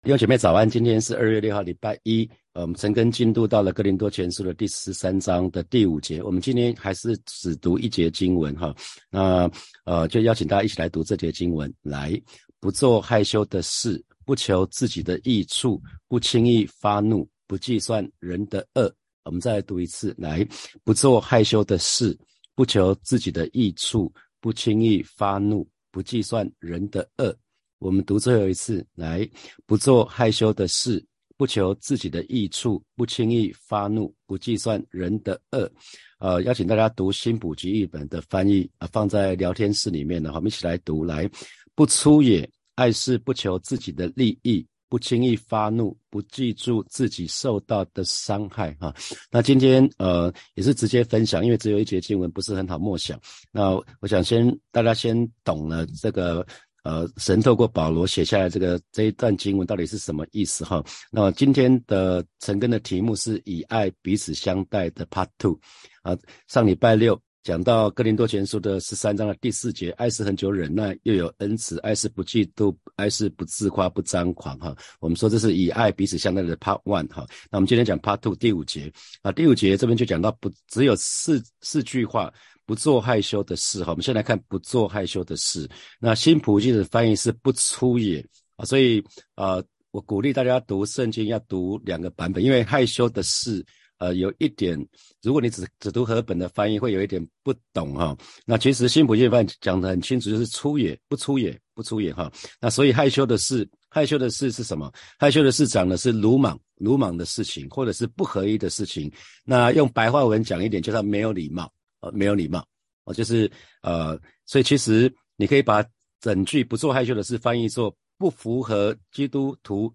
弟兄姐妹早安，今天是二月六号，礼拜一。我们陈根进度到了哥林多前书的第十三章的第五节。我们今天还是只读一节经文哈。那呃，就邀请大家一起来读这节经文。来，不做害羞的事，不求自己的益处，不轻易发怒，不计算人的恶。我们再来读一次。来，不做害羞的事，不求自己的益处，不轻易发怒，不计算人的恶。我们读最后一次，来，不做害羞的事，不求自己的益处，不轻易发怒，不计算人的恶。呃，邀请大家读新普及译本的翻译啊，放在聊天室里面的，我们一起来读。来，不出也，爱是不求自己的利益，不轻易发怒，不记住自己受到的伤害。哈，那今天呃也是直接分享，因为只有一节经文，不是很好默想。那我想先大家先懂了这个。呃，神透过保罗写下来这个这一段经文到底是什么意思哈？那么今天的陈根的题目是以爱彼此相待的 Part Two 啊。上礼拜六讲到哥林多前书的十三章的第四节，爱是很久忍耐，又有恩慈；爱是不嫉妒，爱是不自夸，不张狂哈。我们说这是以爱彼此相待的 Part One 哈。那我们今天讲 Part Two 第五节啊，第五节这边就讲到不只有四四句话。不做害羞的事，哈，我们先来看不做害羞的事。那新普济的翻译是不粗野啊，所以啊，我鼓励大家读圣经要读两个版本，因为害羞的事，呃，有一点，如果你只只读和本的翻译，会有一点不懂哈。那其实新普济翻讲得很清楚，就是粗野，不粗野，不粗野哈。那所以害羞的事，害羞的事是什么？害羞的事讲的是鲁莽，鲁莽的事情，或者是不合一的事情。那用白话文讲一点，就是没有礼貌。呃，没有礼貌，哦，就是呃，所以其实你可以把整句不做害羞的事翻译作不符合基督徒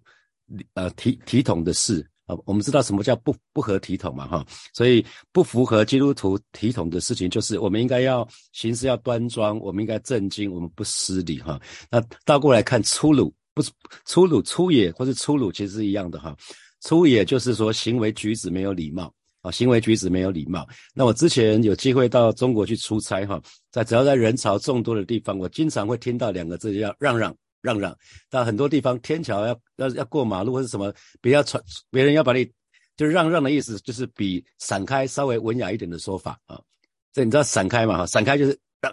呃体体统的事啊。我们知道什么叫不不合体统嘛，哈，所以不符合基督徒体统的事情，就是我们应该要行事要端庄，我们应该正经，我们不失礼哈。那倒过来看粗鲁，不粗鲁粗野或是粗鲁，其实是一样的哈。粗野就是说行为举止没有礼貌。啊，行为举止没有礼貌。那我之前有机会到中国去出差，哈，在只要在人潮众多的地方，我经常会听到两个字，叫让让让让。到很多地方，天桥要要要过马路或者什么，别要传，别人要把你，就是让让的意思，就是比闪开稍微文雅一点的说法啊。这你知道闪开嘛？哈，闪开就是让，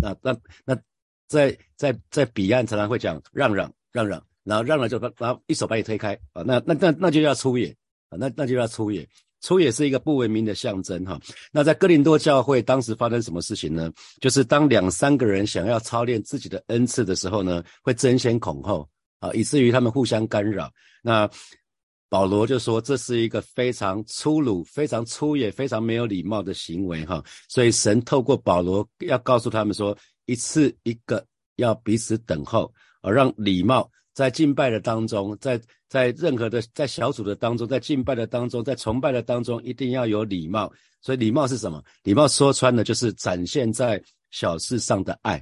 那那那在在在彼岸常常会讲让让让让，然后让了就把然后一手把你推开啊，那那那那就要粗野啊，那那就要粗野。粗也是一个不文明的象征哈。那在哥林多教会当时发生什么事情呢？就是当两三个人想要操练自己的恩赐的时候呢，会争先恐后啊，以至于他们互相干扰。那保罗就说这是一个非常粗鲁、非常粗野、非常没有礼貌的行为哈。所以神透过保罗要告诉他们说，一次一个要彼此等候，而让礼貌。在敬拜的当中，在在任何的在小组的当中，在敬拜的当中，在崇拜的当中，一定要有礼貌。所以礼貌是什么？礼貌说穿了就是展现在小事上的爱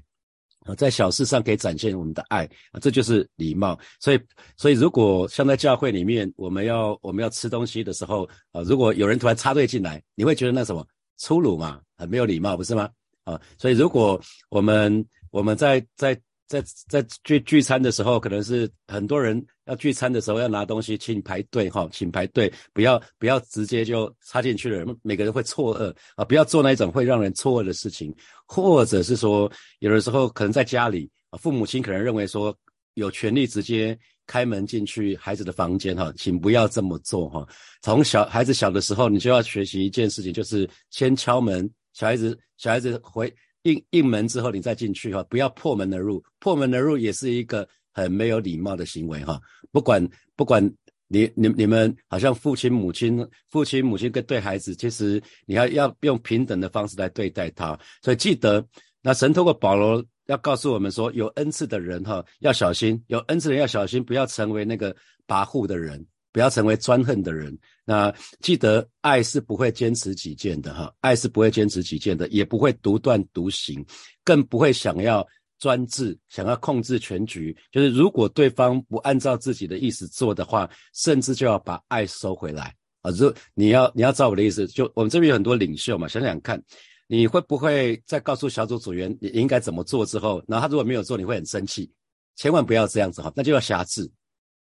啊，在小事上可以展现我们的爱啊，这就是礼貌。所以，所以如果像在教会里面，我们要我们要吃东西的时候啊，如果有人突然插队进来，你会觉得那什么粗鲁嘛，很没有礼貌，不是吗？啊，所以如果我们我们在在在在聚聚餐的时候，可能是很多人要聚餐的时候要拿东西，请排队哈，请排队，不要不要直接就插进去了，每个人会错愕啊，不要做那一种会让人错愕的事情，或者是说有的时候可能在家里啊，父母亲可能认为说有权利直接开门进去孩子的房间哈，请不要这么做哈。从小孩子小的时候，你就要学习一件事情，就是先敲门，小孩子小孩子回。应应门之后，你再进去哈，不要破门而入。破门而入也是一个很没有礼貌的行为哈。不管不管你你你们好像父亲母亲父亲母亲跟对孩子，其实你要要用平等的方式来对待他。所以记得，那神透过保罗要告诉我们说，有恩赐的人哈要小心，有恩赐的人要小心，不要成为那个跋扈的人。不要成为专横的人。那记得，爱是不会坚持己见的哈，爱是不会坚持己见的，也不会独断独行，更不会想要专制，想要控制全局。就是如果对方不按照自己的意思做的话，甚至就要把爱收回来啊！如你要你要照我的意思，就我们这边有很多领袖嘛，想想看，你会不会在告诉小组组员你应该怎么做之后，然后他如果没有做，你会很生气？千万不要这样子哈，那就要辖制。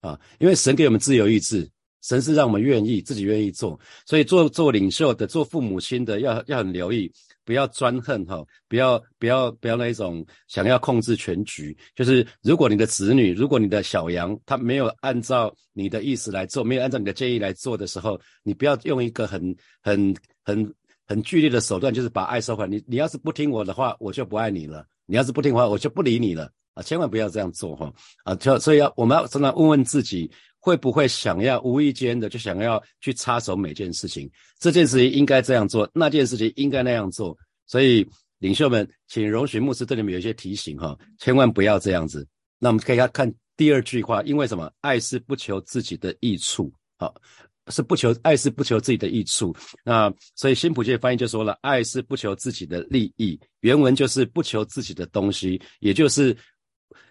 啊，因为神给我们自由意志，神是让我们愿意自己愿意做，所以做做领袖的、做父母亲的要要很留意，不要专横哈，不要不要不要那一种想要控制全局。就是如果你的子女，如果你的小羊他没有按照你的意思来做，没有按照你的建议来做的时候，你不要用一个很很很很剧烈的手段，就是把爱收回来。你你要是不听我的话，我就不爱你了；你要是不听话，我就不理你了。啊，千万不要这样做哈！啊，就所以要我们要常常问问自己，会不会想要无意间的就想要去插手每件事情？这件事情应该这样做，那件事情应该那样做。所以领袖们，请容许牧师对你们有一些提醒哈，千万不要这样子。那我们可以看看第二句话，因为什么？爱是不求自己的益处，好，是不求爱是不求自己的益处。那所以新普界翻译就说了，爱是不求自己的利益。原文就是不求自己的东西，也就是。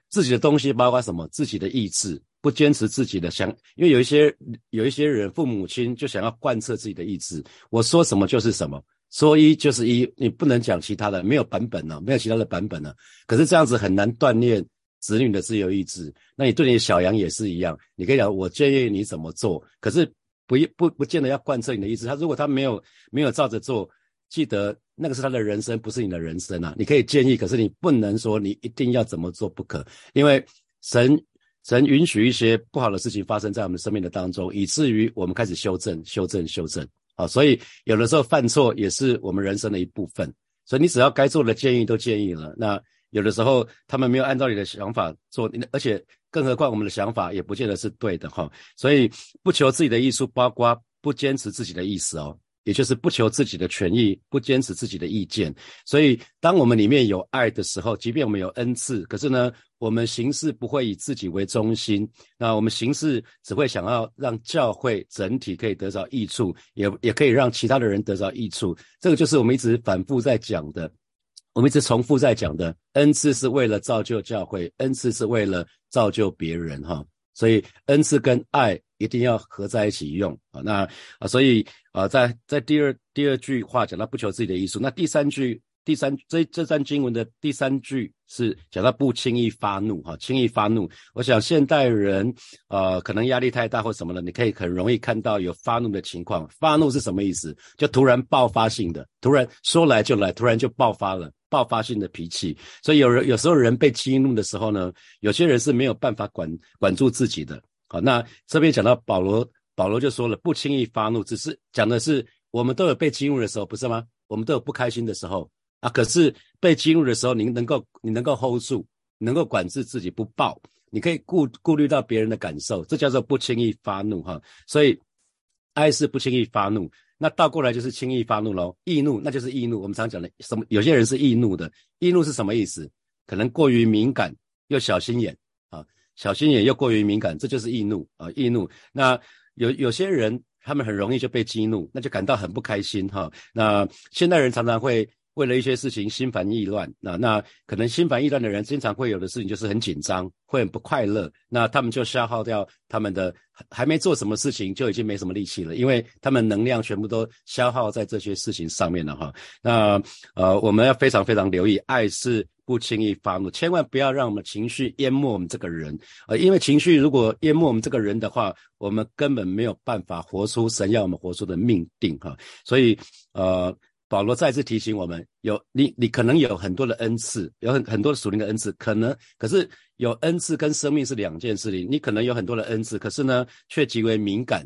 自己的东西包括什么？自己的意志，不坚持自己的想，因为有一些有一些人，父母亲就想要贯彻自己的意志，我说什么就是什么，说一就是一，你不能讲其他的，没有版本呢，没有其他的版本呢。可是这样子很难锻炼子女的自由意志。那你对你的小羊也是一样，你可以讲我建议你怎么做，可是不不不见得要贯彻你的意志。他如果他没有没有照着做，记得。那个是他的人生，不是你的人生啊！你可以建议，可是你不能说你一定要怎么做不可，因为神神允许一些不好的事情发生在我们生命的当中，以至于我们开始修正、修正、修正啊！所以有的时候犯错也是我们人生的一部分。所以你只要该做的建议都建议了，那有的时候他们没有按照你的想法做，而且更何况我们的想法也不见得是对的哈！所以不求自己的艺术，包括不坚持自己的意思哦。也就是不求自己的权益，不坚持自己的意见。所以，当我们里面有爱的时候，即便我们有恩赐，可是呢，我们行事不会以自己为中心。那我们行事只会想要让教会整体可以得到益处，也也可以让其他的人得到益处。这个就是我们一直反复在讲的，我们一直重复在讲的。恩赐是为了造就教会，恩赐是为了造就别人，哈。所以恩赐跟爱一定要合在一起用啊，那啊，所以啊，在在第二第二句话讲到不求自己的益处，那第三句第三这这段经文的第三句是讲到不轻易发怒哈，轻易发怒。我想现代人呃可能压力太大或什么了，你可以很容易看到有发怒的情况。发怒是什么意思？就突然爆发性的，突然说来就来，突然就爆发了。爆发性的脾气，所以有人有时候人被激怒的时候呢，有些人是没有办法管管住自己的。好，那这边讲到保罗，保罗就说了，不轻易发怒，只是讲的是我们都有被激怒的时候，不是吗？我们都有不开心的时候啊。可是被激怒的时候，您能够你能够 hold 住，能够管制自己不爆，你可以顾顾虑到别人的感受，这叫做不轻易发怒哈。所以爱是不轻易发怒。那倒过来就是轻易发怒喽，易怒那就是易怒。我们常讲的什么？有些人是易怒的，易怒是什么意思？可能过于敏感又小心眼，小心眼又过于敏感，这就是易怒啊，易怒。那有有些人他们很容易就被激怒，那就感到很不开心哈。那现代人常常会。为了一些事情心烦意乱，那那可能心烦意乱的人，经常会有的事情就是很紧张，会很不快乐。那他们就消耗掉他们的，还没做什么事情就已经没什么力气了，因为他们能量全部都消耗在这些事情上面了哈。那呃，我们要非常非常留意，爱是不轻易发怒，千万不要让我们情绪淹没我们这个人。呃，因为情绪如果淹没我们这个人的话，我们根本没有办法活出神要我们活出的命定哈。所以呃。保罗再次提醒我们：有你，你可能有很多的恩赐，有很很多的属灵的恩赐，可能可是有恩赐跟生命是两件事情。你可能有很多的恩赐，可是呢，却极为敏感，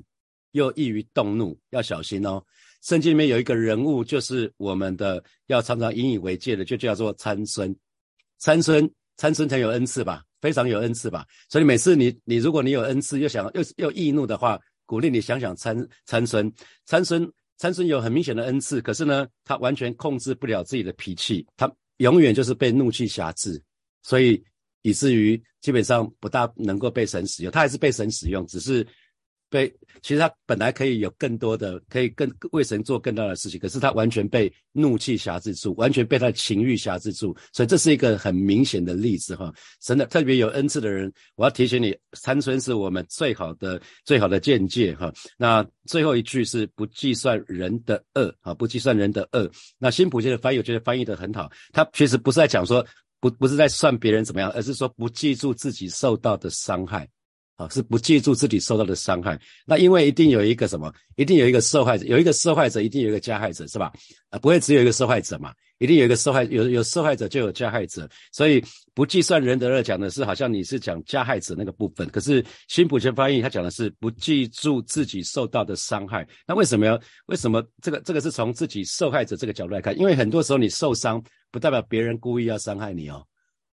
又易于动怒，要小心哦。圣经里面有一个人物，就是我们的要常常引以为戒的，就叫做参孙。参孙，参孙才有恩赐吧？非常有恩赐吧？所以每次你你如果你有恩赐，又想又又易怒的话，鼓励你想想参参孙，参孙。参孙有很明显的恩赐，可是呢，他完全控制不了自己的脾气，他永远就是被怒气辖制，所以以至于基本上不大能够被神使用。他还是被神使用，只是。被其实他本来可以有更多的，可以更为神做更大的事情，可是他完全被怒气辖制住，完全被他的情欲辖制住，所以这是一个很明显的例子哈。神的特别有恩赐的人，我要提醒你，参孙是我们最好的最好的见解哈。那最后一句是不计算人的恶啊，不计算人的恶。那新普界的翻译我觉得翻译的很好，他其实不是在讲说不不是在算别人怎么样，而是说不记住自己受到的伤害。是不记住自己受到的伤害。那因为一定有一个什么，一定有一个受害者，有一个受害者，一定有一个加害者，是吧？啊，不会只有一个受害者嘛，一定有一个受害，有有受害者就有加害者。所以不计算人的恶讲的是，好像你是讲加害者那个部分。可是新普全翻译他讲的是不记住自己受到的伤害。那为什么要？为什么这个这个是从自己受害者这个角度来看？因为很多时候你受伤，不代表别人故意要伤害你哦。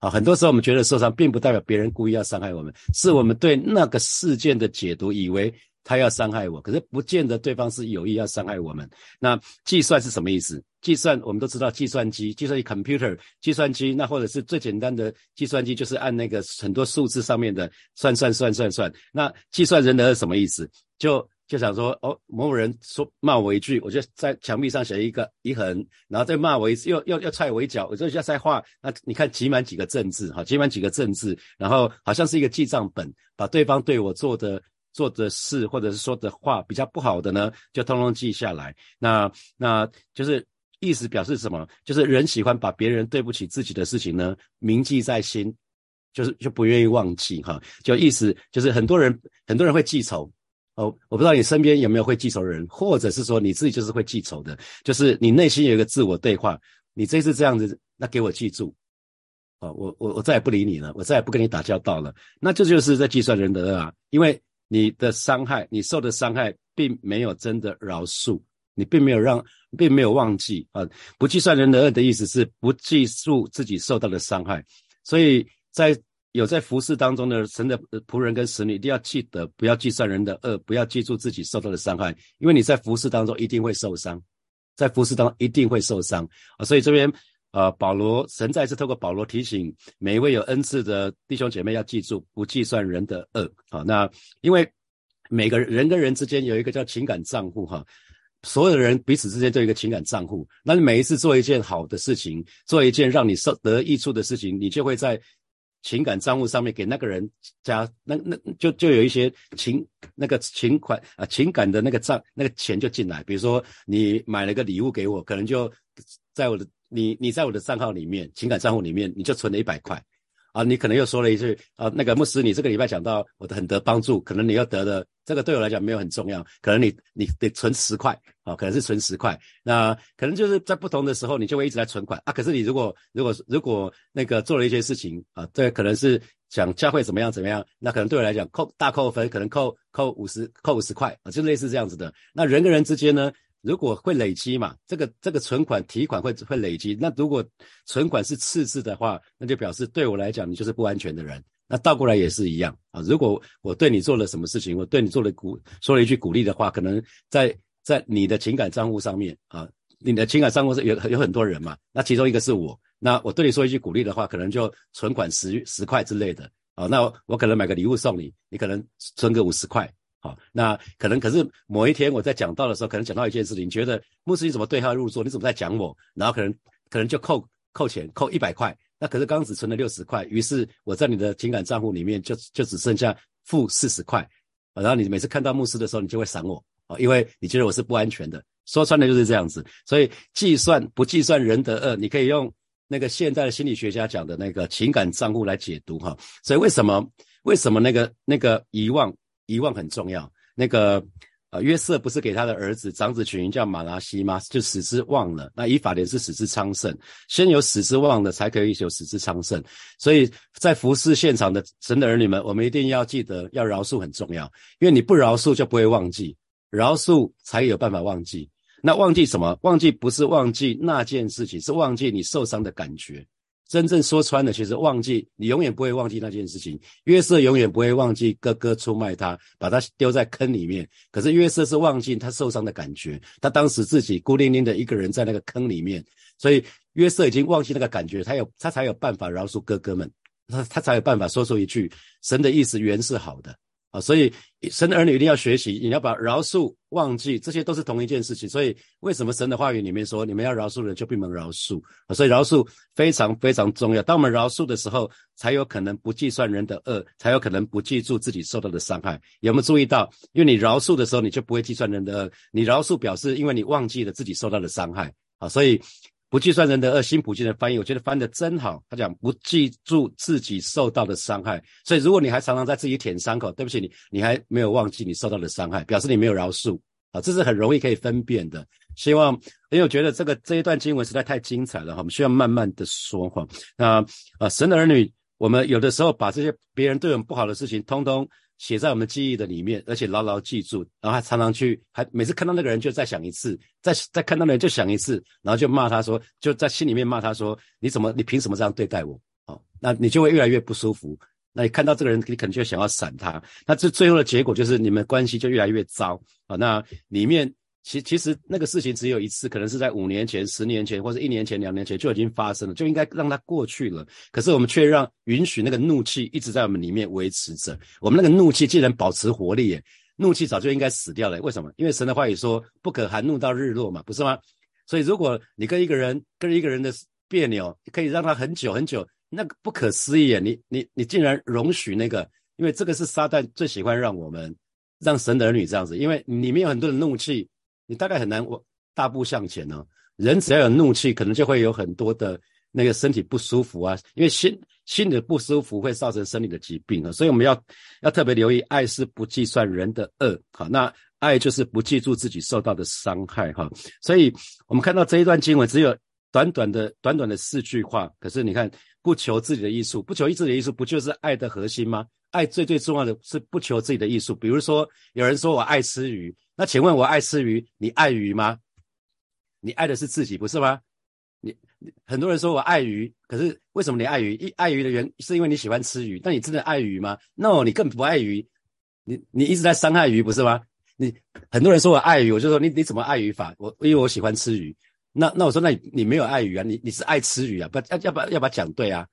啊，很多时候我们觉得受伤，并不代表别人故意要伤害我们，是我们对那个事件的解读，以为他要伤害我，可是不见得对方是有意要伤害我们。那计算是什么意思？计算我们都知道，计算机，计算机 computer，计算机，那或者是最简单的计算机，就是按那个很多数字上面的算算算算算。那计算人的什么意思？就。就想说哦，某某人说骂我一句，我就在墙壁上写一个一横，然后再骂我一次，又又又踹我一脚，我就要再画。那你看挤满几个正字，哈，挤满几个正字，然后好像是一个记账本，把对方对我做的做的事或者是说的话比较不好的呢，就通通记下来。那那就是意思表示什么？就是人喜欢把别人对不起自己的事情呢铭记在心，就是就不愿意忘记哈。就意思就是很多人很多人会记仇。哦，我不知道你身边有没有会记仇的人，或者是说你自己就是会记仇的，就是你内心有一个自我对话，你这次这样子，那给我记住，哦，我我我再也不理你了，我再也不跟你打交道了，那这就是在计算人的恶啊，因为你的伤害，你受的伤害并没有真的饶恕，你并没有让，并没有忘记啊，不计算人的恶的意思是不记住自己受到的伤害，所以在。有在服侍当中的神的仆人跟使女，一定要记得不要计算人的恶，不要记住自己受到的伤害，因为你在服侍当中一定会受伤，在服侍当中一定会受伤啊！所以这边呃，保罗神再次透过保罗提醒每一位有恩赐的弟兄姐妹要记住，不计算人的恶啊！那因为每个人跟人之间有一个叫情感账户哈，所有的人彼此之间都有一个情感账户，那你每一次做一件好的事情，做一件让你受得益处的事情，你就会在。情感账户上面给那个人加那那就就有一些情那个情款啊情感的那个账那个钱就进来，比如说你买了个礼物给我，可能就在我的你你在我的账号里面情感账户里面你就存了一百块。啊，你可能又说了一句啊，那个牧师，你这个礼拜讲到我的很得帮助，可能你又得的这个对我来讲没有很重要，可能你你得存十块啊，可能是存十块，那可能就是在不同的时候你就会一直在存款啊。可是你如果如果如果那个做了一些事情啊，这可能是讲教会怎么样怎么样，那可能对我来讲扣大扣分，可能扣扣五十扣五十块啊，就类似这样子的。那人跟人之间呢？如果会累积嘛，这个这个存款提款会会累积。那如果存款是赤字的话，那就表示对我来讲你就是不安全的人。那倒过来也是一样啊。如果我对你做了什么事情，我对你做了鼓说了一句鼓励的话，可能在在你的情感账户上面啊，你的情感账户是有有很多人嘛。那其中一个是我，那我对你说一句鼓励的话，可能就存款十十块之类的啊。那我可能买个礼物送你，你可能存个五十块。好，那可能可是某一天我在讲到的时候，可能讲到一件事情，你觉得牧师你怎么对号入座？你怎么在讲我？然后可能可能就扣扣钱，扣一百块。那可是刚只存了六十块，于是我在你的情感账户里面就就只剩下负四十块。然后你每次看到牧师的时候，你就会闪我啊，因为你觉得我是不安全的。说穿了就是这样子。所以计算不计算人的恶，你可以用那个现代的心理学家讲的那个情感账户来解读哈。所以为什么为什么那个那个遗忘？遗忘很重要。那个呃，约瑟不是给他的儿子长子取名叫马拉西吗？就使之忘了。那以法莲是使之昌盛，先有使之忘的，才可以有使之昌盛。所以在服侍现场的神的儿女们，我们一定要记得，要饶恕很重要。因为你不饶恕就不会忘记，饶恕才有办法忘记。那忘记什么？忘记不是忘记那件事情，是忘记你受伤的感觉。真正说穿了，其实忘记你永远不会忘记那件事情。约瑟永远不会忘记哥哥出卖他，把他丢在坑里面。可是约瑟是忘记他受伤的感觉，他当时自己孤零零的一个人在那个坑里面，所以约瑟已经忘记那个感觉，他有他才有办法饶恕哥哥们，他他才有办法说出一句神的意思原是好的。啊，所以神的儿女一定要学习，你要把饶恕忘记，这些都是同一件事情。所以为什么神的话语里面说，你们要饶恕人，就闭门饶恕啊？所以饶恕非常非常重要。当我们饶恕的时候，才有可能不计算人的恶，才有可能不记住自己受到的伤害。有没有注意到？因为你饶恕的时候，你就不会计算人的恶。你饶恕表示，因为你忘记了自己受到的伤害啊，所以。不计算人的恶，新普京的翻译，我觉得翻的真好。他讲不记住自己受到的伤害，所以如果你还常常在自己舔伤口，对不起你，你还没有忘记你受到的伤害，表示你没有饶恕啊，这是很容易可以分辨的。希望，因为我觉得这个这一段经文实在太精彩了哈，我们需要慢慢的说哈。那啊，神的儿女，我们有的时候把这些别人对我们不好的事情，通通。写在我们记忆的里面，而且牢牢记住，然后还常常去，还每次看到那个人就再想一次，再再看到那人就想一次，然后就骂他说，就在心里面骂他说，你怎么，你凭什么这样对待我？哦，那你就会越来越不舒服。那你看到这个人，你可能就想要闪他。那这最后的结果就是你们关系就越来越糟啊。那里面。其其实那个事情只有一次，可能是在五年前、十年前或者一年前、两年前就已经发生了，就应该让它过去了。可是我们却让允许那个怒气一直在我们里面维持着。我们那个怒气竟然保持活力，耶！怒气早就应该死掉了。为什么？因为神的话语说不可含怒到日落嘛，不是吗？所以如果你跟一个人跟一个人的别扭，可以让他很久很久，那个不可思议啊！你你你竟然容许那个，因为这个是撒旦最喜欢让我们让神的儿女这样子，因为里面有很多的怒气。你大概很难我大步向前呢。人只要有怒气，可能就会有很多的那个身体不舒服啊。因为心心的不舒服会造成生理的疾病啊。所以我们要要特别留意，爱是不计算人的恶。好，那爱就是不记住自己受到的伤害哈。所以我们看到这一段经文只有短短的短短的四句话，可是你看不求自己的艺术，不求自己的艺术，不就是爱的核心吗？爱最最重要的是不求自己的艺术。比如说有人说我爱吃鱼。那请问，我爱吃鱼，你爱鱼吗？你爱的是自己，不是吗？你很多人说我爱鱼，可是为什么你爱鱼？一爱鱼的原是因为你喜欢吃鱼，但你真的爱鱼吗？No，你根本不爱鱼，你你一直在伤害鱼，不是吗？你很多人说我爱鱼，我就说你你怎么爱鱼法？我因为我喜欢吃鱼，那那我说那你你没有爱鱼啊，你你是爱吃鱼啊？不要要不要要把讲对啊？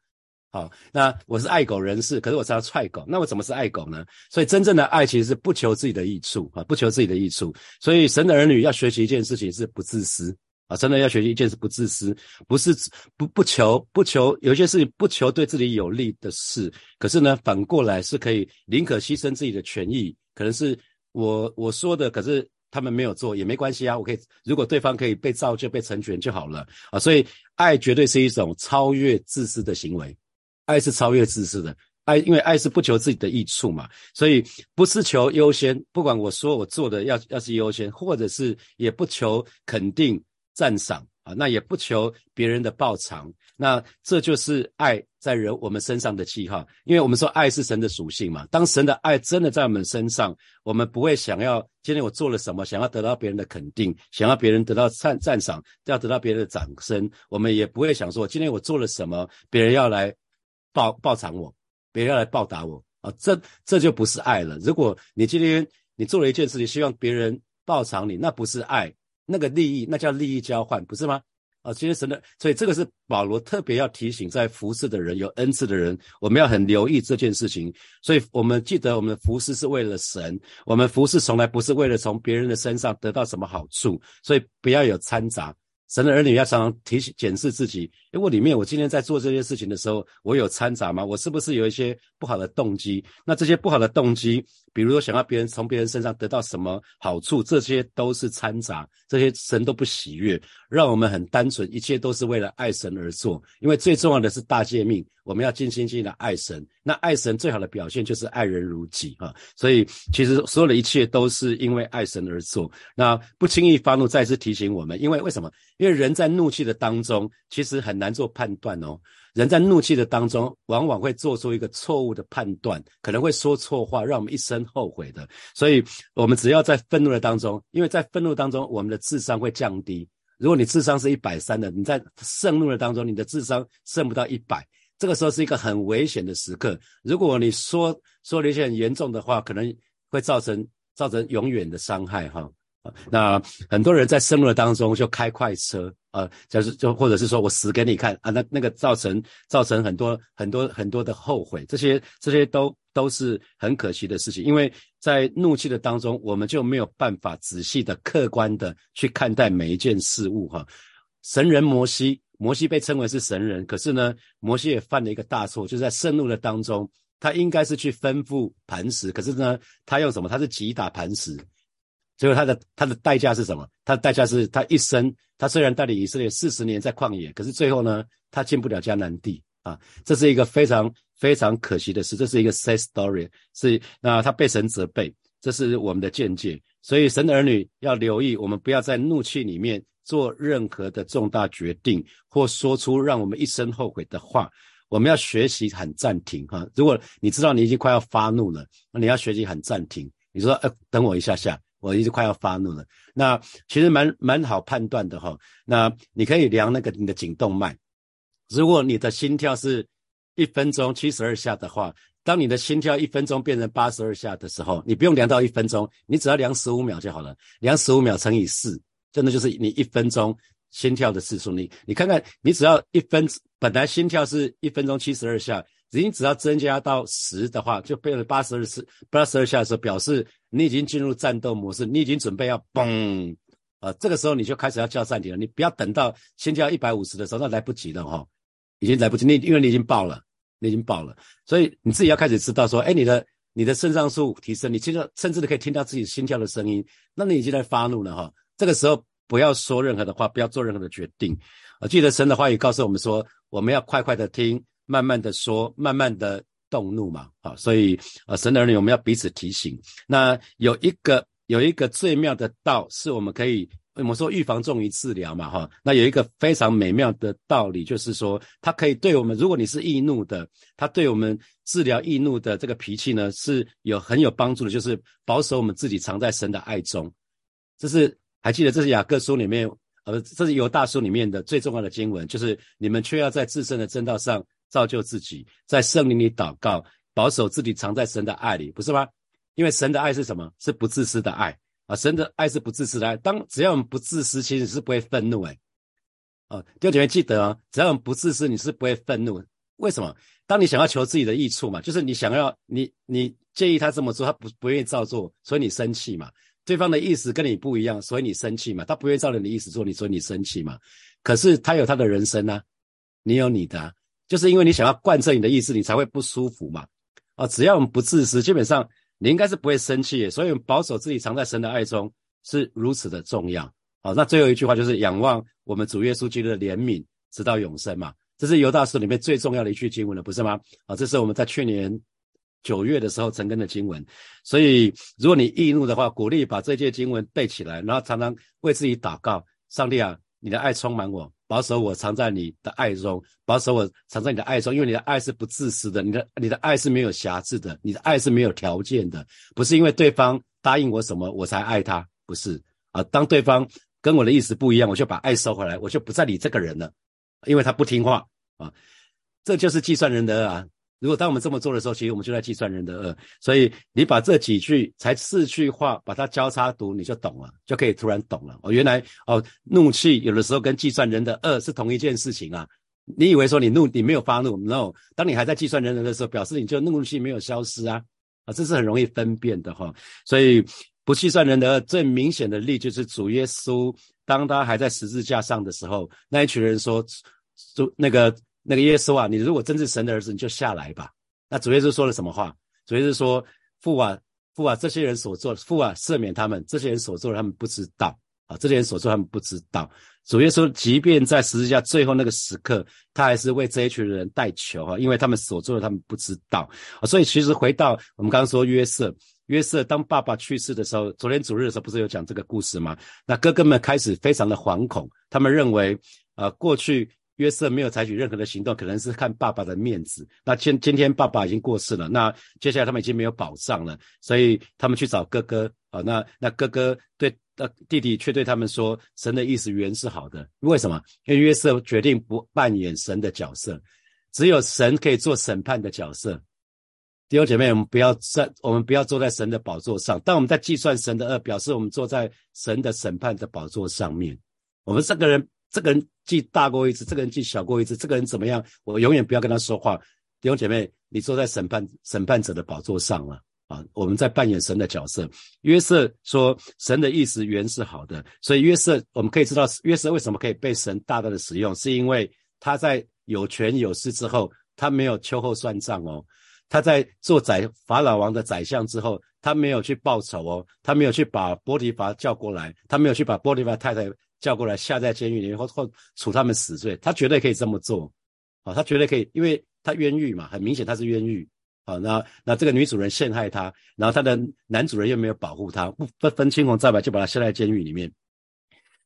好，那我是爱狗人士，可是我是要踹狗，那我怎么是爱狗呢？所以真正的爱其实是不求自己的益处啊，不求自己的益处。所以神的儿女要学习一件事情是不自私啊，真的要学习一件事不自私，不是不不求不求有些事情不求对自己有利的事，可是呢反过来是可以宁可牺牲自己的权益，可能是我我说的，可是他们没有做也没关系啊，我可以如果对方可以被造就被成全就好了啊。所以爱绝对是一种超越自私的行为。爱是超越自私的爱，因为爱是不求自己的益处嘛，所以不是求优先。不管我说我做的要要是优先，或者是也不求肯定赞赏啊，那也不求别人的报偿，那这就是爱在人我们身上的记号。因为我们说爱是神的属性嘛，当神的爱真的在我们身上，我们不会想要今天我做了什么，想要得到别人的肯定，想要别人得到赞赞赏，要得到别人的掌声，我们也不会想说今天我做了什么，别人要来。报报偿我，别人来报答我啊，这这就不是爱了。如果你今天你做了一件事情，希望别人报偿你，那不是爱，那个利益，那叫利益交换，不是吗？啊，其实神的，所以这个是保罗特别要提醒在服侍的人，有恩赐的人，我们要很留意这件事情。所以我们记得，我们的服侍是为了神，我们服侍从来不是为了从别人的身上得到什么好处，所以不要有掺杂。神的儿女要常常提醒、检视自己：，诶，我里面我今天在做这些事情的时候，我有掺杂吗？我是不是有一些不好的动机？那这些不好的动机，比如说想要别人从别人身上得到什么好处，这些都是掺杂，这些神都不喜悦。让我们很单纯，一切都是为了爱神而做，因为最重要的是大诫命，我们要尽心尽力的爱神。那爱神最好的表现就是爱人如己啊！所以其实所有的一切都是因为爱神而做。那不轻易发怒，再次提醒我们，因为为什么？因为人在怒气的当中，其实很难做判断哦。人在怒气的当中，往往会做出一个错误的判断，可能会说错话，让我们一生后悔的。所以，我们只要在愤怒的当中，因为在愤怒当中，我们的智商会降低。如果你智商是一百三的，你在盛怒的当中，你的智商剩不到一百，这个时候是一个很危险的时刻。如果你说说了一些很严重的话，可能会造成造成永远的伤害哈。那很多人在盛怒当中就开快车啊，就是就或者是说我死给你看啊，那那个造成造成很多很多很多的后悔，这些这些都都是很可惜的事情，因为。在怒气的当中，我们就没有办法仔细的、客观的去看待每一件事物。哈，神人摩西，摩西被称为是神人，可是呢，摩西也犯了一个大错，就是在盛怒的当中，他应该是去吩咐磐石，可是呢，他用什么？他是击打磐石，最后他的他的代价是什么？他的代价是他一生，他虽然带领以色列四十年在旷野，可是最后呢，他进不了迦南地啊，这是一个非常非常可惜的事，这是一个 sad story，是那他被神责备，这是我们的见解。所以神的儿女要留意，我们不要在怒气里面做任何的重大决定，或说出让我们一生后悔的话。我们要学习很暂停哈。如果你知道你已经快要发怒了，那你要学习很暂停。你说，呃，等我一下下。我已经快要发怒了，那其实蛮蛮好判断的哈。那你可以量那个你的颈动脉，如果你的心跳是一分钟七十二下的话，当你的心跳一分钟变成八十二下的时候，你不用量到一分钟，你只要量十五秒就好了。量十五秒乘以四，真的就是你一分钟心跳的次数。你你看看，你只要一分，本来心跳是一分钟七十二下。你只要增加到十的话，就变成八十二次，八十二下的时候，表示你已经进入战斗模式，你已经准备要嘣，啊，这个时候你就开始要叫暂停了。你不要等到心跳一百五十的时候，那来不及了哈，已经来不及，你因为你已经爆了，你已经爆了，所以你自己要开始知道说，哎，你的你的肾上素提升，你现在甚至都可以听到自己心跳的声音，那你已经在发怒了哈。这个时候不要说任何的话，不要做任何的决定，啊，记得神的话语告诉我们说，我们要快快的听。慢慢的说，慢慢的动怒嘛，啊，所以啊，神的儿女，我们要彼此提醒。那有一个有一个最妙的道，是我们可以我们说预防重于治疗嘛，哈。那有一个非常美妙的道理，就是说，它可以对我们，如果你是易怒的，它对我们治疗易怒的这个脾气呢，是有很有帮助的，就是保守我们自己藏在神的爱中。这是还记得，这是雅各书里面，呃，这是犹大书里面的最重要的经文，就是你们却要在自身的正道上。造就自己，在圣灵里祷告，保守自己藏在神的爱里，不是吗？因为神的爱是什么？是不自私的爱啊！神的爱是不自私的爱。当只要我们不自私，其实是不会愤怒哎。啊，弟兄姐妹记得啊，只要我们不自私，你是不会愤怒。为什么？当你想要求自己的益处嘛，就是你想要你你介意他这么做，他不不愿意照做，所以你生气嘛。对方的意思跟你不一样，所以你生气嘛。他不愿意照你的意思做，你所以你生气嘛。可是他有他的人生啊，你有你的。就是因为你想要贯彻你的意思，你才会不舒服嘛。啊，只要我们不自私，基本上你应该是不会生气。所以保守自己藏在神的爱中是如此的重要。好，那最后一句话就是仰望我们主耶稣基督的怜悯，直到永生嘛。这是犹大书里面最重要的一句经文了，不是吗？啊，这是我们在去年九月的时候成根的经文。所以如果你易怒的话，鼓励把这些经文背起来，然后常常为自己祷告：上帝啊，你的爱充满我。保守我藏在你的爱中，保守我藏在你的爱中，因为你的爱是不自私的，你的你的爱是没有瑕疵的，你的爱是没有条件的，不是因为对方答应我什么我才爱他，不是啊。当对方跟我的意思不一样，我就把爱收回来，我就不再理这个人了，因为他不听话啊。这就是计算人的啊。如果当我们这么做的时候，其实我们就在计算人的恶。所以你把这几句才四句话把它交叉读，你就懂了，就可以突然懂了。哦，原来哦，怒气有的时候跟计算人的恶是同一件事情啊。你以为说你怒，你没有发怒？No，当你还在计算人的时候，表示你就怒气没有消失啊。啊，这是很容易分辨的哈。所以不计算人的恶最明显的例就是主耶稣，当他还在十字架上的时候，那一群人说，主那个。那个耶稣啊，你如果真是神的儿子，你就下来吧。那主耶稣说了什么话？主耶稣说：“父啊，父啊，这些人所做，父啊，赦免他们。这些人所做，他们不知道啊。这些人所做，他们不知道。”主耶稣即便在十字架最后那个时刻，他还是为这一群人代求哈，因为他们所做的，他们不知道啊。所以其实回到我们刚刚说约瑟，约瑟当爸爸去世的时候，昨天主日的时候不是有讲这个故事吗？那哥哥们开始非常的惶恐，他们认为啊，过去。约瑟没有采取任何的行动，可能是看爸爸的面子。那今今天爸爸已经过世了，那接下来他们已经没有保障了，所以他们去找哥哥啊。那那哥哥对呃弟弟却对他们说：“神的意思原是好的。”为什么？因为约瑟决定不扮演神的角色，只有神可以做审判的角色。弟兄姐妹，我们不要在我们不要坐在神的宝座上，当我们在计算神的恶，表示我们坐在神的审判的宝座上面。我们这个人。这个人记大过一次，这个人记小过一次，这个人怎么样？我永远不要跟他说话。弟兄姐妹，你坐在审判审判者的宝座上了啊！我们在扮演神的角色。约瑟说：“神的意思原是好的。”所以约瑟，我们可以知道约瑟为什么可以被神大大的使用，是因为他在有权有势之后，他没有秋后算账哦。他在做宰法老王的宰相之后，他没有去报仇哦，他没有去把波提乏叫过来，他没有去把波提乏太太叫过来下在监狱里面或或处他们死罪，他绝对可以这么做，啊，他绝对可以，因为他冤狱嘛，很明显他是冤狱，啊，那那这个女主人陷害他，然后他的男主人又没有保护他，不不分青红皂白就把他下在监狱里面，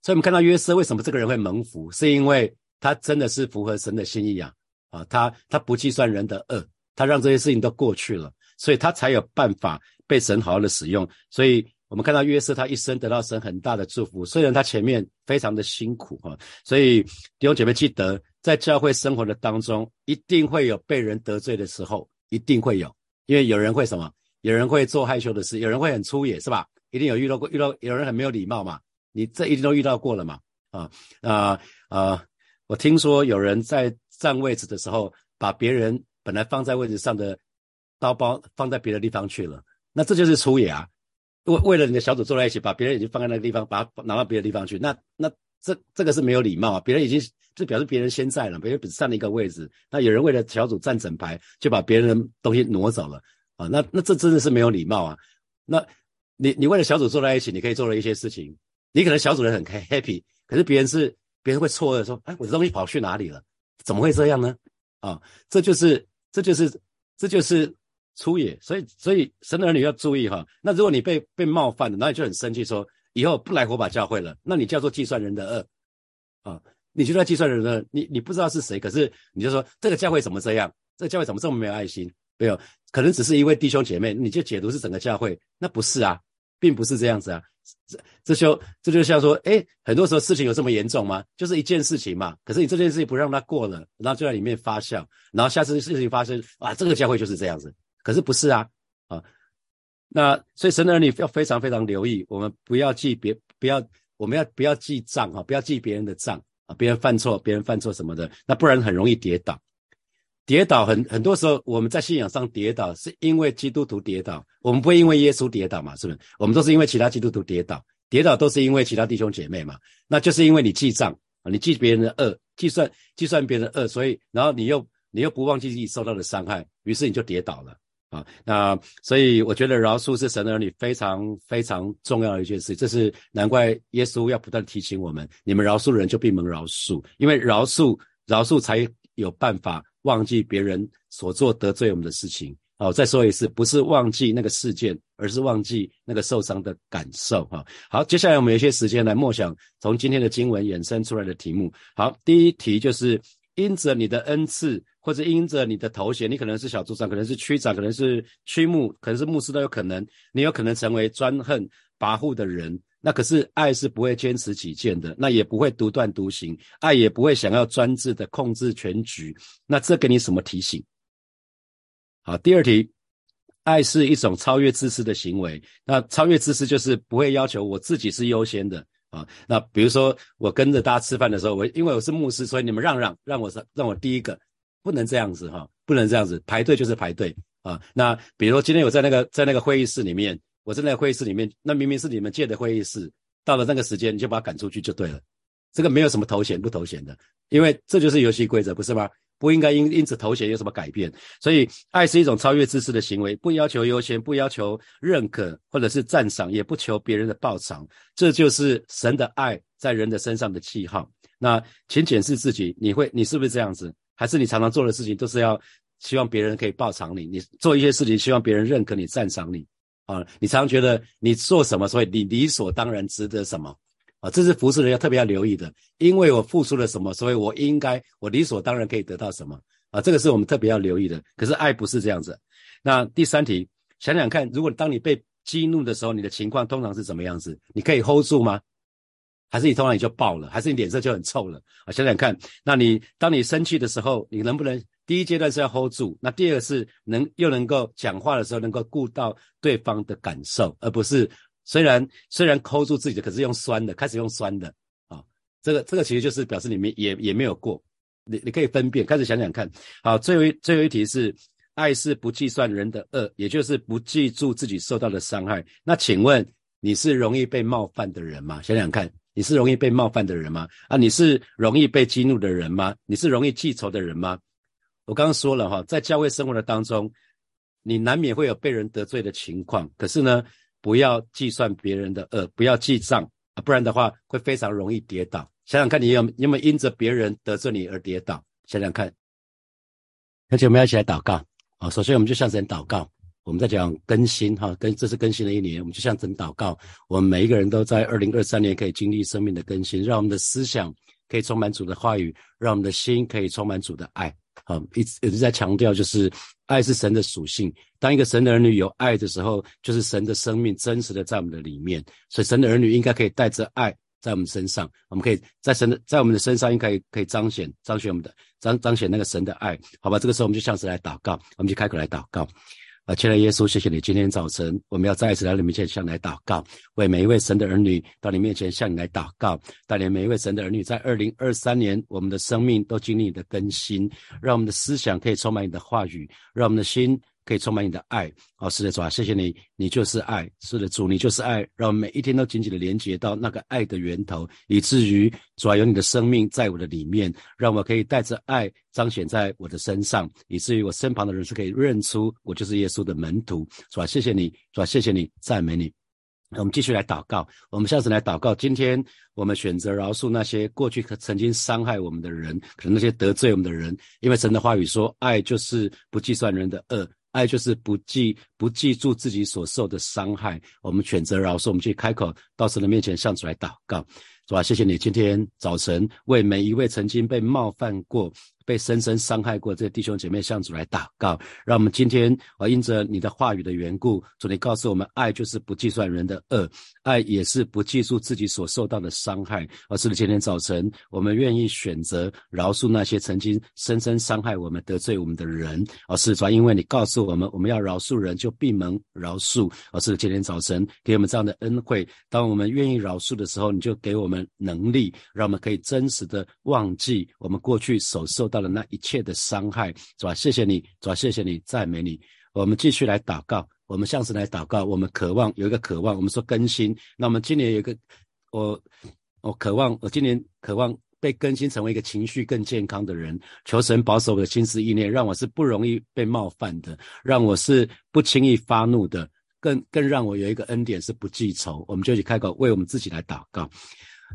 所以我们看到约瑟为什么这个人会蒙福，是因为他真的是符合神的心意啊。啊，他他不计算人的恶，他让这些事情都过去了，所以他才有办法被神好好的使用。所以我们看到约瑟，他一生得到神很大的祝福，虽然他前面非常的辛苦哈。所以弟兄姐妹记得，在教会生活的当中，一定会有被人得罪的时候，一定会有，因为有人会什么，有人会做害羞的事，有人会很粗野，是吧？一定有遇到过，遇到有人很没有礼貌嘛，你这一定都遇到过了嘛？啊啊啊！我听说有人在。占位置的时候，把别人本来放在位置上的刀包放在别的地方去了，那这就是粗野啊！为为了你的小组坐在一起，把别人已经放在那个地方，把它拿到别的地方去，那那这这个是没有礼貌啊！别人已经就表示别人先在了，别人占了一个位置，那有人为了小组占整排，就把别人的东西挪走了啊！那那这真的是没有礼貌啊！那你你为了小组坐在一起，你可以做了一些事情，你可能小组人很 happy，可是别人是别人会错愕说，哎，我的东西跑去哪里了？怎么会这样呢？啊，这就是这就是这就是粗野，所以所以神的儿女要注意哈。那如果你被被冒犯了，那你就很生气，说以后不来火把教会了，那你叫做计算人的恶啊，你就在计算人的，你你不知道是谁，可是你就说这个教会怎么这样？这个教会怎么这么没有爱心？没有，可能只是一位弟兄姐妹，你就解读是整个教会，那不是啊，并不是这样子啊。这这就这就像说，哎，很多时候事情有这么严重吗？就是一件事情嘛。可是你这件事情不让它过了，然后就在里面发酵，然后下次事情发生，啊，这个教会就是这样子。可是不是啊，啊，那所以神的儿女要非常非常留意，我们不要记别，不要我们要不要记账哈，不要记别人的账啊，别人犯错，别人犯错什么的，那不然很容易跌倒。跌倒很很多时候，我们在信仰上跌倒，是因为基督徒跌倒，我们不会因为耶稣跌倒嘛？是不是？我们都是因为其他基督徒跌倒，跌倒都是因为其他弟兄姐妹嘛？那就是因为你记账啊，你记别人的恶，计算计算别人的恶，所以然后你又你又不忘记自己受到的伤害，于是你就跌倒了啊。那所以我觉得饶恕是神的儿女非常非常重要的一件事，这是难怪耶稣要不断提醒我们：你们饶恕的人就必蒙饶恕，因为饶恕饶恕才有办法。忘记别人所做得罪我们的事情，好，再说一次，不是忘记那个事件，而是忘记那个受伤的感受，哈。好，接下来我们有一些时间来默想从今天的经文衍生出来的题目。好，第一题就是因着你的恩赐，或者因着你的头衔，你可能是小组长，可能是区长，可能是区牧，可能是牧师都有可能，你有可能成为专横跋扈的人。那可是爱是不会坚持己见的，那也不会独断独行，爱也不会想要专制的控制全局。那这给你什么提醒？好，第二题，爱是一种超越自私的行为。那超越自私就是不会要求我自己是优先的啊。那比如说我跟着大家吃饭的时候，我因为我是牧师，所以你们让让让我让我第一个，不能这样子哈，不能这样子排队就是排队啊。那比如说今天我在那个在那个会议室里面。我在那个会议室里面，那明明是你们借的会议室，到了那个时间你就把他赶出去就对了。这个没有什么头衔不头衔的，因为这就是游戏规则，不是吗？不应该因因此头衔有什么改变。所以爱是一种超越自私的行为，不要求优先，不要求认可或者是赞赏，也不求别人的报偿。这就是神的爱在人的身上的记号。那请检视自己，你会你是不是这样子？还是你常常做的事情都是要希望别人可以报偿你？你做一些事情希望别人认可你、赞赏你？啊，你常常觉得你做什么，所以你理所当然值得什么啊？这是服侍人要特别要留意的，因为我付出了什么，所以我应该我理所当然可以得到什么啊？这个是我们特别要留意的。可是爱不是这样子。那第三题，想想看，如果当你被激怒的时候，你的情况通常是怎么样子？你可以 hold 住吗？还是你通常你就爆了？还是你脸色就很臭了？啊，想想看，那你当你生气的时候，你能不能？第一阶段是要 hold 住，那第二是能又能够讲话的时候能够顾到对方的感受，而不是虽然虽然抠住自己的，可是用酸的，开始用酸的啊，这个这个其实就是表示你们也也没有过，你你可以分辨，开始想想看。好，最后一最后一题是爱是不计算人的恶，也就是不记住自己受到的伤害。那请问你是容易被冒犯的人吗？想想看，你是容易被冒犯的人吗？啊，你是容易被激怒的人吗？你是容易记仇的人吗？我刚刚说了哈，在教会生活的当中，你难免会有被人得罪的情况，可是呢，不要计算别人的恶，不要记账，不然的话会非常容易跌倒。想想看你有有没有因着别人得罪你而跌倒？想想看。而且我们要一起来祷告啊！首先我们就向神祷告，我们在讲更新哈，跟这是更新的一年，我们就向神祷告，我们每一个人都在二零二三年可以经历生命的更新，让我们的思想可以充满主的话语，让我们的心可以充满主的爱。好，一直一直在强调，就是爱是神的属性。当一个神的儿女有爱的时候，就是神的生命真实的在我们的里面。所以，神的儿女应该可以带着爱在我们身上。我们可以在神的在我们的身上，应该可以彰显彰显我们的彰彰显那个神的爱。好吧，这个时候我们就向神来祷告，我们就开口来祷告。啊，亲爱的耶稣，谢谢你！今天早晨，我们要再一次来到你面前，向你来祷告，为每一位神的儿女到你面前向你来祷告，带领每一位神的儿女在二零二三年，我们的生命都经历你的更新，让我们的思想可以充满你的话语，让我们的心。可以充满你的爱，哦，是的，主啊，谢谢你，你就是爱，是的，主，你就是爱，让我们每一天都紧紧的连接到那个爱的源头，以至于主啊，有你的生命在我的里面，让我可以带着爱彰显在我的身上，以至于我身旁的人是可以认出我就是耶稣的门徒，主啊，谢谢你，主啊，谢谢你，赞美你。那我们继续来祷告，我们下次来祷告。今天我们选择饶恕那些过去曾经伤害我们的人，可能那些得罪我们的人，因为神的话语说，爱就是不计算人的恶。爱就是不计不记住自己所受的伤害，我们选择饶恕，我们去开口到神的面前向主来祷告，是吧？谢谢你今天早晨为每一位曾经被冒犯过。被深深伤害过这些弟兄姐妹向主来祷告，让我们今天啊，因着你的话语的缘故，主你告诉我们，爱就是不计算人的恶，爱也是不记住自己所受到的伤害。而是今天早晨，我们愿意选择饶恕那些曾经深深伤害我们、得罪我们的人。而是主，因为你告诉我们，我们要饶恕人，就闭门饶恕。而是今天早晨给我们这样的恩惠，当我们愿意饶恕的时候，你就给我们能力，让我们可以真实的忘记我们过去所受。到的那一切的伤害，是吧？谢谢你，是吧？谢谢你，赞美你。我们继续来祷告，我们向神来祷告。我们渴望有一个渴望，我们说更新。那我们今年有一个，我我渴望，我今年渴望被更新，成为一个情绪更健康的人。求神保守我的心思意念，让我是不容易被冒犯的，让我是不轻易发怒的，更更让我有一个恩典是不记仇。我们就去开口为我们自己来祷告。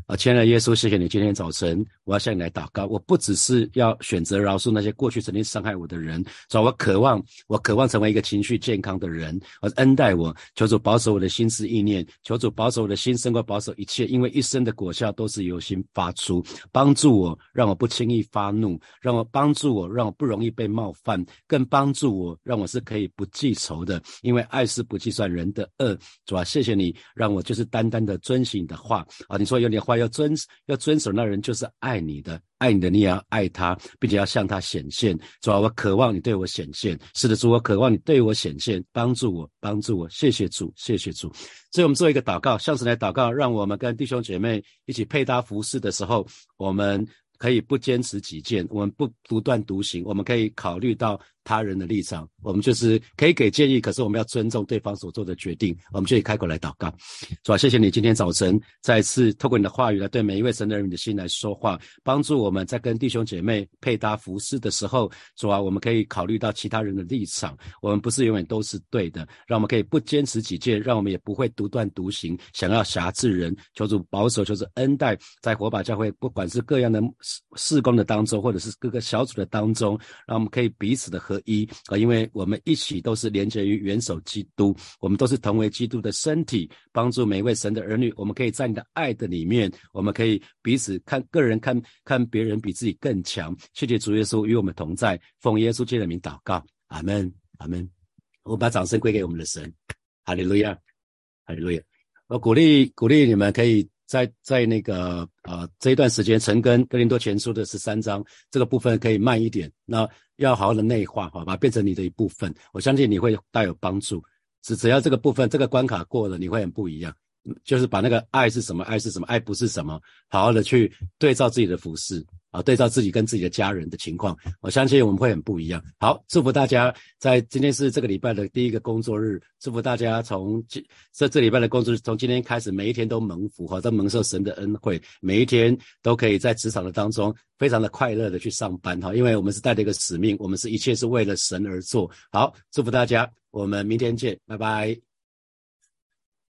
啊，亲爱的耶稣，谢谢你今天早晨，我要向你来祷告。我不只是要选择饶恕那些过去曾经伤害我的人，主我渴望，我渴望成为一个情绪健康的人，而恩待我。求主保守我的心思意念，求主保守我的心，胜过保守一切，因为一生的果效都是由心发出。帮助我，让我不轻易发怒；让我帮助我，让我不容易被冒犯；更帮助我，让我是可以不记仇的，因为爱是不计算人的恶。主啊，谢谢你，让我就是单单的遵循你的话啊！你说有点。话要遵要遵守，那人就是爱你的，爱你的你也要爱他，并且要向他显现。主啊，我渴望你对我显现。是的，主，我渴望你对我显现，帮助我，帮助我。谢谢主，谢谢主。所以我们做一个祷告，向神来祷告，让我们跟弟兄姐妹一起配搭服饰的时候，我们可以不坚持己见，我们不独断独行，我们可以考虑到。他人的立场，我们就是可以给建议，可是我们要尊重对方所做的决定。我们就以开口来祷告，主啊，谢谢你今天早晨再次透过你的话语来对每一位神的人的心来说话，帮助我们在跟弟兄姐妹配搭服饰的时候，主啊，我们可以考虑到其他人的立场，我们不是永远都是对的，让我们可以不坚持己见，让我们也不会独断独行，想要辖制人，求主保守，求主恩待，在火把教会，不管是各样的事工的当中，或者是各个小组的当中，让我们可以彼此的。合一啊，因为我们一起都是连接于元首基督，我们都是同为基督的身体，帮助每一位神的儿女。我们可以在你的爱的里面，我们可以彼此看个人看看别人比自己更强。谢谢主耶稣与我们同在，奉耶稣基督的名祷告，阿门，阿门。我把掌声归给我们的神，哈利路亚，哈利路亚。我鼓励鼓励你们可以。在在那个呃这一段时间，陈根哥林多前书的十三章这个部分可以慢一点，那要好好的内化，好吧，变成你的一部分。我相信你会大有帮助。只只要这个部分这个关卡过了，你会很不一样。就是把那个爱是什么，爱是什么，爱不是什么，好好的去对照自己的服饰。啊，对照自己跟自己的家人的情况，我相信我们会很不一样。好，祝福大家在今天是这个礼拜的第一个工作日，祝福大家从今这这礼拜的工作日从今天开始，每一天都蒙福哈，都蒙受神的恩惠，每一天都可以在职场的当中非常的快乐的去上班哈，因为我们是带着一个使命，我们是一切是为了神而做。好，祝福大家，我们明天见，拜拜。